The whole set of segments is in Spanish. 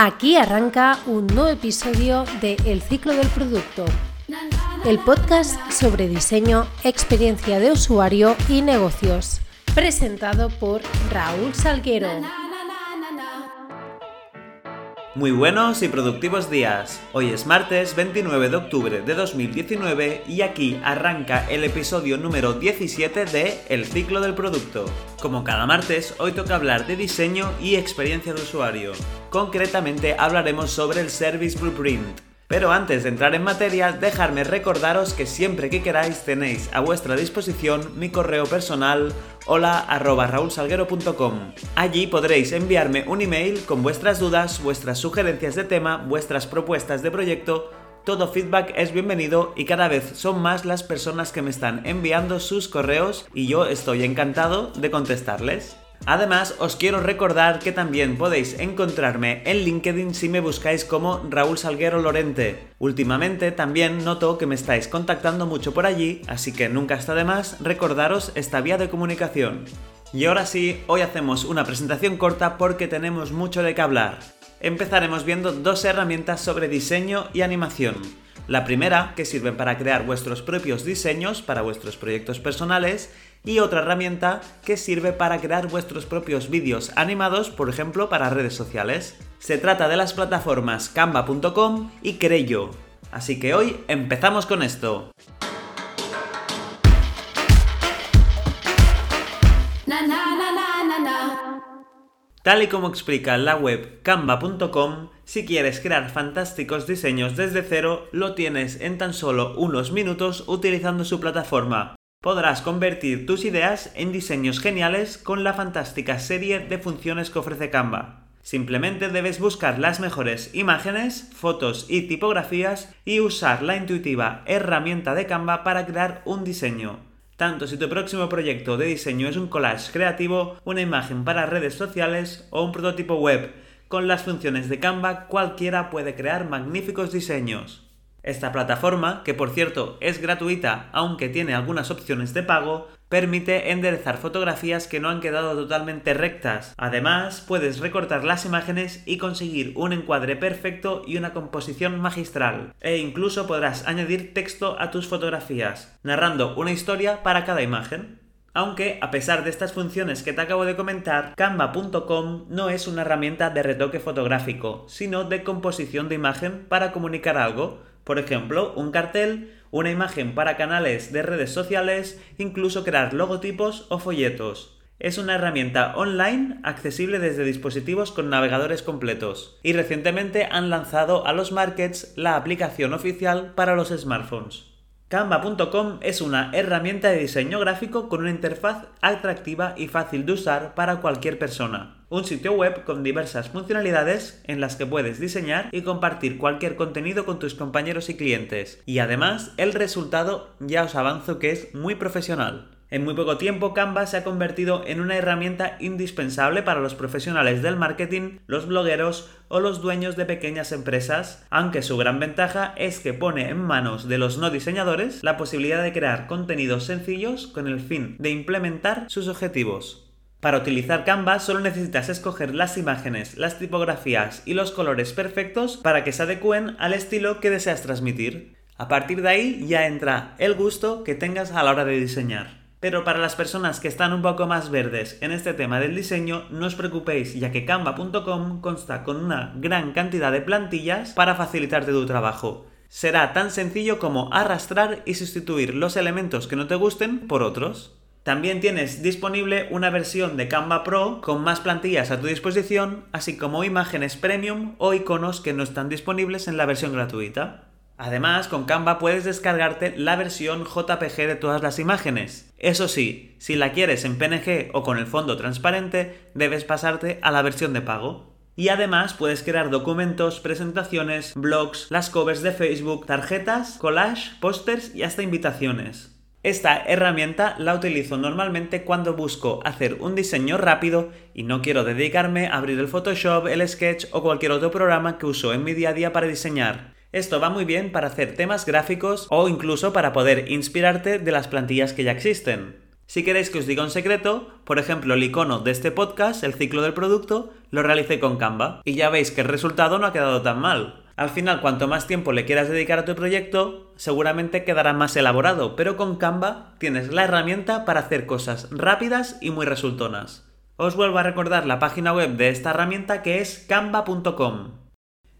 Aquí arranca un nuevo episodio de El ciclo del producto, el podcast sobre diseño, experiencia de usuario y negocios, presentado por Raúl Salguero. Muy buenos y productivos días. Hoy es martes 29 de octubre de 2019 y aquí arranca el episodio número 17 de El ciclo del producto. Como cada martes, hoy toca hablar de diseño y experiencia de usuario. Concretamente hablaremos sobre el Service Blueprint. Pero antes de entrar en materia, dejadme recordaros que siempre que queráis tenéis a vuestra disposición mi correo personal hola Allí podréis enviarme un email con vuestras dudas, vuestras sugerencias de tema, vuestras propuestas de proyecto. Todo feedback es bienvenido y cada vez son más las personas que me están enviando sus correos y yo estoy encantado de contestarles. Además, os quiero recordar que también podéis encontrarme en LinkedIn si me buscáis como Raúl Salguero Lorente. Últimamente también noto que me estáis contactando mucho por allí, así que nunca está de más recordaros esta vía de comunicación. Y ahora sí, hoy hacemos una presentación corta porque tenemos mucho de qué hablar. Empezaremos viendo dos herramientas sobre diseño y animación. La primera, que sirve para crear vuestros propios diseños para vuestros proyectos personales, y otra herramienta que sirve para crear vuestros propios vídeos animados, por ejemplo, para redes sociales. Se trata de las plataformas canva.com y Crello. Así que hoy empezamos con esto. Tal y como explica la web canva.com, si quieres crear fantásticos diseños desde cero, lo tienes en tan solo unos minutos utilizando su plataforma. Podrás convertir tus ideas en diseños geniales con la fantástica serie de funciones que ofrece Canva. Simplemente debes buscar las mejores imágenes, fotos y tipografías y usar la intuitiva herramienta de Canva para crear un diseño. Tanto si tu próximo proyecto de diseño es un collage creativo, una imagen para redes sociales o un prototipo web, con las funciones de Canva cualquiera puede crear magníficos diseños. Esta plataforma, que por cierto es gratuita aunque tiene algunas opciones de pago, permite enderezar fotografías que no han quedado totalmente rectas. Además, puedes recortar las imágenes y conseguir un encuadre perfecto y una composición magistral. E incluso podrás añadir texto a tus fotografías, narrando una historia para cada imagen. Aunque, a pesar de estas funciones que te acabo de comentar, Canva.com no es una herramienta de retoque fotográfico, sino de composición de imagen para comunicar algo, por ejemplo, un cartel, una imagen para canales de redes sociales, incluso crear logotipos o folletos. Es una herramienta online accesible desde dispositivos con navegadores completos y recientemente han lanzado a los markets la aplicación oficial para los smartphones. Canva.com es una herramienta de diseño gráfico con una interfaz atractiva y fácil de usar para cualquier persona un sitio web con diversas funcionalidades en las que puedes diseñar y compartir cualquier contenido con tus compañeros y clientes. Y además, el resultado ya os avanzo que es muy profesional. En muy poco tiempo, Canva se ha convertido en una herramienta indispensable para los profesionales del marketing, los blogueros o los dueños de pequeñas empresas, aunque su gran ventaja es que pone en manos de los no diseñadores la posibilidad de crear contenidos sencillos con el fin de implementar sus objetivos. Para utilizar Canva solo necesitas escoger las imágenes, las tipografías y los colores perfectos para que se adecúen al estilo que deseas transmitir. A partir de ahí ya entra el gusto que tengas a la hora de diseñar. Pero para las personas que están un poco más verdes en este tema del diseño, no os preocupéis ya que canva.com consta con una gran cantidad de plantillas para facilitarte tu trabajo. Será tan sencillo como arrastrar y sustituir los elementos que no te gusten por otros. También tienes disponible una versión de Canva Pro con más plantillas a tu disposición, así como imágenes premium o iconos que no están disponibles en la versión gratuita. Además, con Canva puedes descargarte la versión JPG de todas las imágenes. Eso sí, si la quieres en PNG o con el fondo transparente, debes pasarte a la versión de pago. Y además puedes crear documentos, presentaciones, blogs, las covers de Facebook, tarjetas, collage, pósters y hasta invitaciones. Esta herramienta la utilizo normalmente cuando busco hacer un diseño rápido y no quiero dedicarme a abrir el Photoshop, el Sketch o cualquier otro programa que uso en mi día a día para diseñar. Esto va muy bien para hacer temas gráficos o incluso para poder inspirarte de las plantillas que ya existen. Si queréis que os diga un secreto, por ejemplo el icono de este podcast, el ciclo del producto, lo realicé con Canva y ya veis que el resultado no ha quedado tan mal. Al final, cuanto más tiempo le quieras dedicar a tu proyecto, seguramente quedará más elaborado, pero con Canva tienes la herramienta para hacer cosas rápidas y muy resultonas. Os vuelvo a recordar la página web de esta herramienta que es canva.com.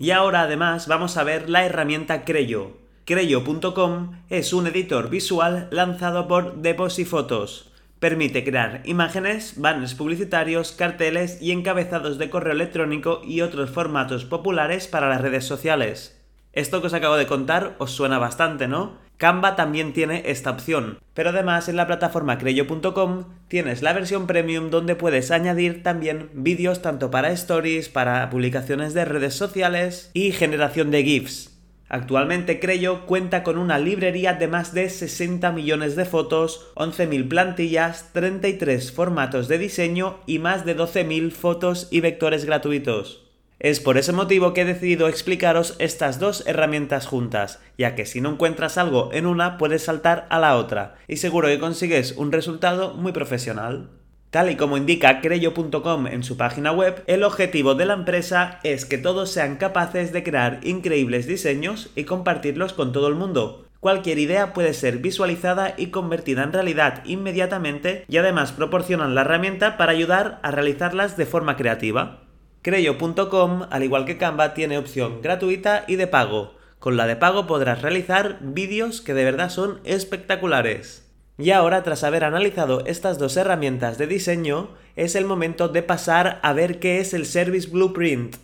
Y ahora además vamos a ver la herramienta Creyo. Creyo.com es un editor visual lanzado por Deposifotos. Permite crear imágenes, banners publicitarios, carteles y encabezados de correo electrónico y otros formatos populares para las redes sociales. Esto que os acabo de contar os suena bastante, ¿no? Canva también tiene esta opción, pero además en la plataforma creyo.com tienes la versión premium donde puedes añadir también vídeos tanto para stories, para publicaciones de redes sociales y generación de GIFs. Actualmente Creyo cuenta con una librería de más de 60 millones de fotos, 11.000 plantillas, 33 formatos de diseño y más de 12.000 fotos y vectores gratuitos. Es por ese motivo que he decidido explicaros estas dos herramientas juntas, ya que si no encuentras algo en una puedes saltar a la otra, y seguro que consigues un resultado muy profesional. Tal y como indica Creyo.com en su página web, el objetivo de la empresa es que todos sean capaces de crear increíbles diseños y compartirlos con todo el mundo. Cualquier idea puede ser visualizada y convertida en realidad inmediatamente y además proporcionan la herramienta para ayudar a realizarlas de forma creativa. Creyo.com, al igual que Canva, tiene opción gratuita y de pago. Con la de pago podrás realizar vídeos que de verdad son espectaculares. Y ahora, tras haber analizado estas dos herramientas de diseño, es el momento de pasar a ver qué es el Service Blueprint.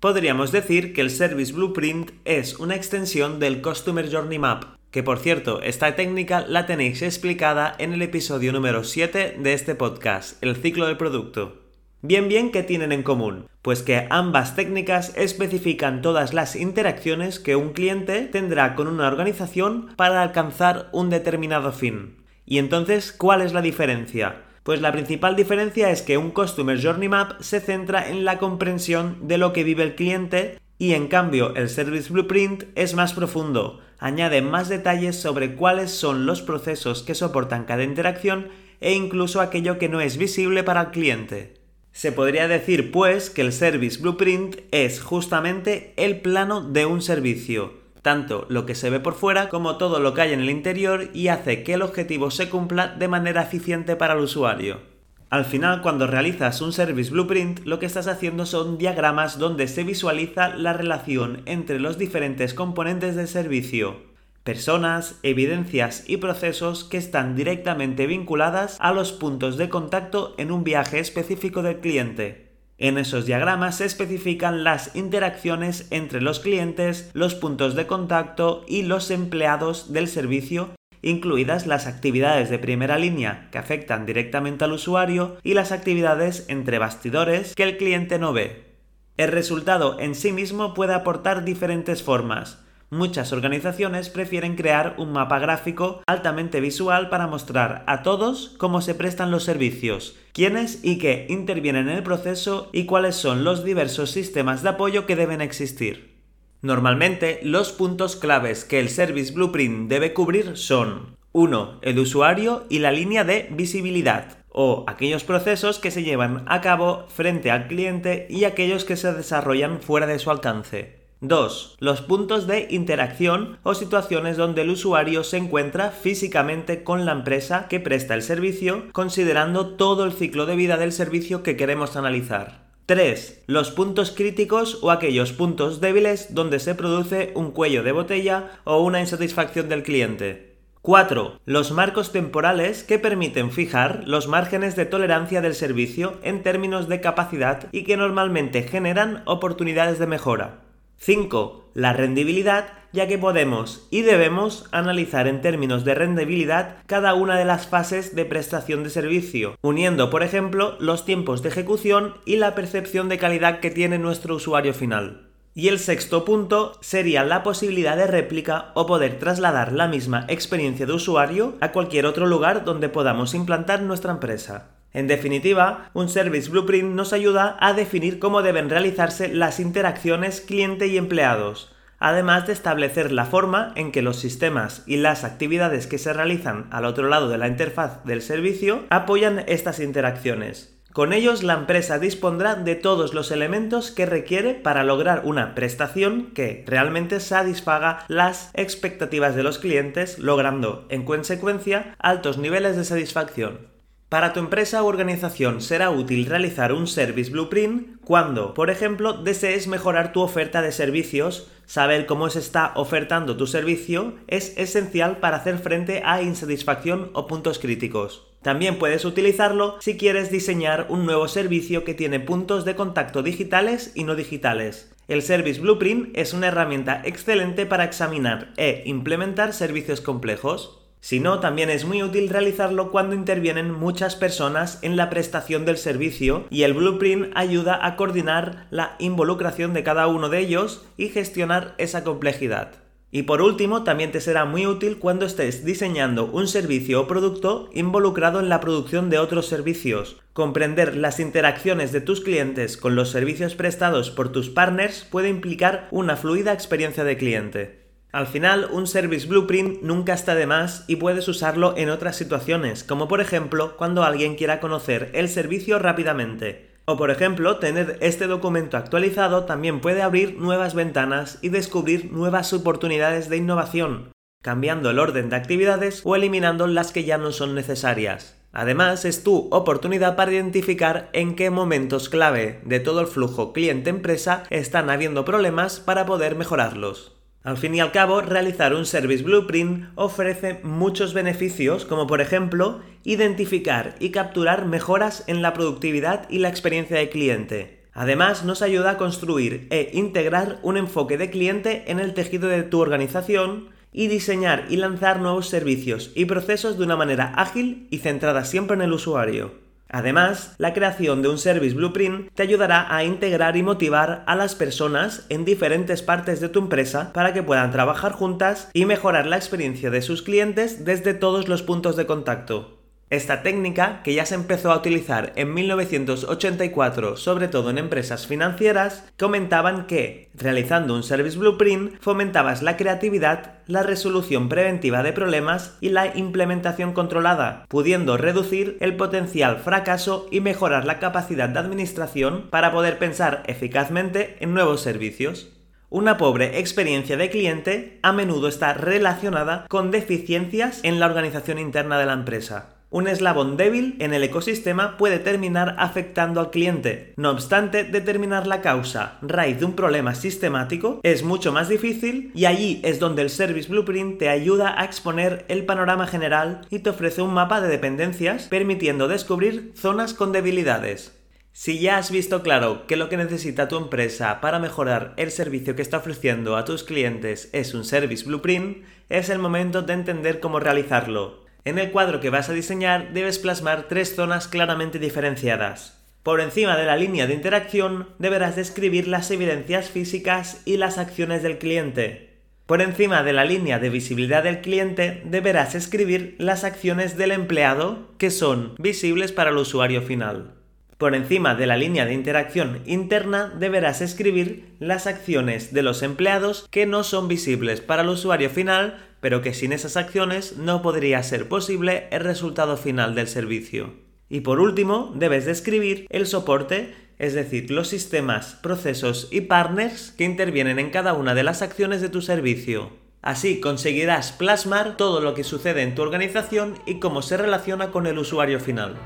Podríamos decir que el Service Blueprint es una extensión del Customer Journey Map, que por cierto, esta técnica la tenéis explicada en el episodio número 7 de este podcast, el ciclo del producto. Bien, bien, ¿qué tienen en común? Pues que ambas técnicas especifican todas las interacciones que un cliente tendrá con una organización para alcanzar un determinado fin. Y entonces, ¿cuál es la diferencia? Pues la principal diferencia es que un Customer Journey Map se centra en la comprensión de lo que vive el cliente y en cambio el Service Blueprint es más profundo, añade más detalles sobre cuáles son los procesos que soportan cada interacción e incluso aquello que no es visible para el cliente. Se podría decir pues que el Service Blueprint es justamente el plano de un servicio, tanto lo que se ve por fuera como todo lo que hay en el interior y hace que el objetivo se cumpla de manera eficiente para el usuario. Al final, cuando realizas un Service Blueprint, lo que estás haciendo son diagramas donde se visualiza la relación entre los diferentes componentes del servicio, personas, evidencias y procesos que están directamente vinculadas a los puntos de contacto en un viaje específico del cliente. En esos diagramas se especifican las interacciones entre los clientes, los puntos de contacto y los empleados del servicio incluidas las actividades de primera línea que afectan directamente al usuario y las actividades entre bastidores que el cliente no ve. El resultado en sí mismo puede aportar diferentes formas. Muchas organizaciones prefieren crear un mapa gráfico altamente visual para mostrar a todos cómo se prestan los servicios, quiénes y qué intervienen en el proceso y cuáles son los diversos sistemas de apoyo que deben existir. Normalmente, los puntos claves que el Service Blueprint debe cubrir son 1. El usuario y la línea de visibilidad, o aquellos procesos que se llevan a cabo frente al cliente y aquellos que se desarrollan fuera de su alcance. 2. Los puntos de interacción o situaciones donde el usuario se encuentra físicamente con la empresa que presta el servicio, considerando todo el ciclo de vida del servicio que queremos analizar. 3. Los puntos críticos o aquellos puntos débiles donde se produce un cuello de botella o una insatisfacción del cliente. 4. Los marcos temporales que permiten fijar los márgenes de tolerancia del servicio en términos de capacidad y que normalmente generan oportunidades de mejora. 5. La rendibilidad, ya que podemos y debemos analizar en términos de rendibilidad cada una de las fases de prestación de servicio, uniendo, por ejemplo, los tiempos de ejecución y la percepción de calidad que tiene nuestro usuario final. Y el sexto punto sería la posibilidad de réplica o poder trasladar la misma experiencia de usuario a cualquier otro lugar donde podamos implantar nuestra empresa. En definitiva, un Service Blueprint nos ayuda a definir cómo deben realizarse las interacciones cliente y empleados, además de establecer la forma en que los sistemas y las actividades que se realizan al otro lado de la interfaz del servicio apoyan estas interacciones. Con ellos la empresa dispondrá de todos los elementos que requiere para lograr una prestación que realmente satisfaga las expectativas de los clientes, logrando en consecuencia altos niveles de satisfacción. Para tu empresa u organización será útil realizar un Service Blueprint cuando, por ejemplo, desees mejorar tu oferta de servicios. Saber cómo se está ofertando tu servicio es esencial para hacer frente a insatisfacción o puntos críticos. También puedes utilizarlo si quieres diseñar un nuevo servicio que tiene puntos de contacto digitales y no digitales. El Service Blueprint es una herramienta excelente para examinar e implementar servicios complejos. Si no, también es muy útil realizarlo cuando intervienen muchas personas en la prestación del servicio y el blueprint ayuda a coordinar la involucración de cada uno de ellos y gestionar esa complejidad. Y por último, también te será muy útil cuando estés diseñando un servicio o producto involucrado en la producción de otros servicios. Comprender las interacciones de tus clientes con los servicios prestados por tus partners puede implicar una fluida experiencia de cliente. Al final, un Service Blueprint nunca está de más y puedes usarlo en otras situaciones, como por ejemplo cuando alguien quiera conocer el servicio rápidamente. O por ejemplo, tener este documento actualizado también puede abrir nuevas ventanas y descubrir nuevas oportunidades de innovación, cambiando el orden de actividades o eliminando las que ya no son necesarias. Además, es tu oportunidad para identificar en qué momentos clave de todo el flujo cliente-empresa están habiendo problemas para poder mejorarlos. Al fin y al cabo, realizar un Service Blueprint ofrece muchos beneficios, como por ejemplo, identificar y capturar mejoras en la productividad y la experiencia de cliente. Además, nos ayuda a construir e integrar un enfoque de cliente en el tejido de tu organización y diseñar y lanzar nuevos servicios y procesos de una manera ágil y centrada siempre en el usuario. Además, la creación de un Service Blueprint te ayudará a integrar y motivar a las personas en diferentes partes de tu empresa para que puedan trabajar juntas y mejorar la experiencia de sus clientes desde todos los puntos de contacto. Esta técnica, que ya se empezó a utilizar en 1984, sobre todo en empresas financieras, comentaban que, realizando un Service Blueprint, fomentabas la creatividad, la resolución preventiva de problemas y la implementación controlada, pudiendo reducir el potencial fracaso y mejorar la capacidad de administración para poder pensar eficazmente en nuevos servicios. Una pobre experiencia de cliente a menudo está relacionada con deficiencias en la organización interna de la empresa. Un eslabón débil en el ecosistema puede terminar afectando al cliente. No obstante, determinar la causa raíz de un problema sistemático es mucho más difícil y allí es donde el Service Blueprint te ayuda a exponer el panorama general y te ofrece un mapa de dependencias permitiendo descubrir zonas con debilidades. Si ya has visto claro que lo que necesita tu empresa para mejorar el servicio que está ofreciendo a tus clientes es un Service Blueprint, es el momento de entender cómo realizarlo. En el cuadro que vas a diseñar debes plasmar tres zonas claramente diferenciadas. Por encima de la línea de interacción deberás describir las evidencias físicas y las acciones del cliente. Por encima de la línea de visibilidad del cliente deberás escribir las acciones del empleado que son visibles para el usuario final. Por encima de la línea de interacción interna deberás escribir las acciones de los empleados que no son visibles para el usuario final, pero que sin esas acciones no podría ser posible el resultado final del servicio. Y por último, debes describir el soporte, es decir, los sistemas, procesos y partners que intervienen en cada una de las acciones de tu servicio. Así conseguirás plasmar todo lo que sucede en tu organización y cómo se relaciona con el usuario final.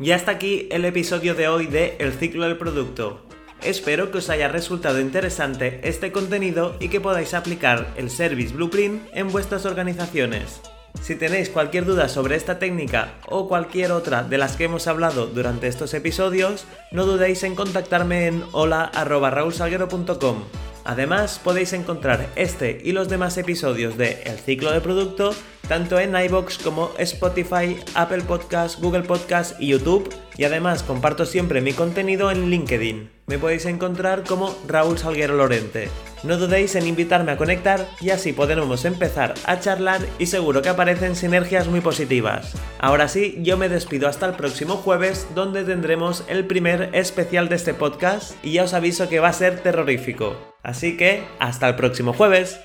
Y hasta aquí el episodio de hoy de El ciclo del producto. Espero que os haya resultado interesante este contenido y que podáis aplicar el Service Blueprint en vuestras organizaciones. Si tenéis cualquier duda sobre esta técnica o cualquier otra de las que hemos hablado durante estos episodios, no dudéis en contactarme en hola.raulsalguero.com. Además, podéis encontrar este y los demás episodios de El ciclo de producto tanto en iBox como Spotify, Apple Podcasts, Google Podcasts y YouTube. Y además comparto siempre mi contenido en LinkedIn. Me podéis encontrar como Raúl Salguero Lorente. No dudéis en invitarme a conectar y así podremos empezar a charlar y seguro que aparecen sinergias muy positivas. Ahora sí, yo me despido hasta el próximo jueves donde tendremos el primer especial de este podcast y ya os aviso que va a ser terrorífico. Así que, hasta el próximo jueves.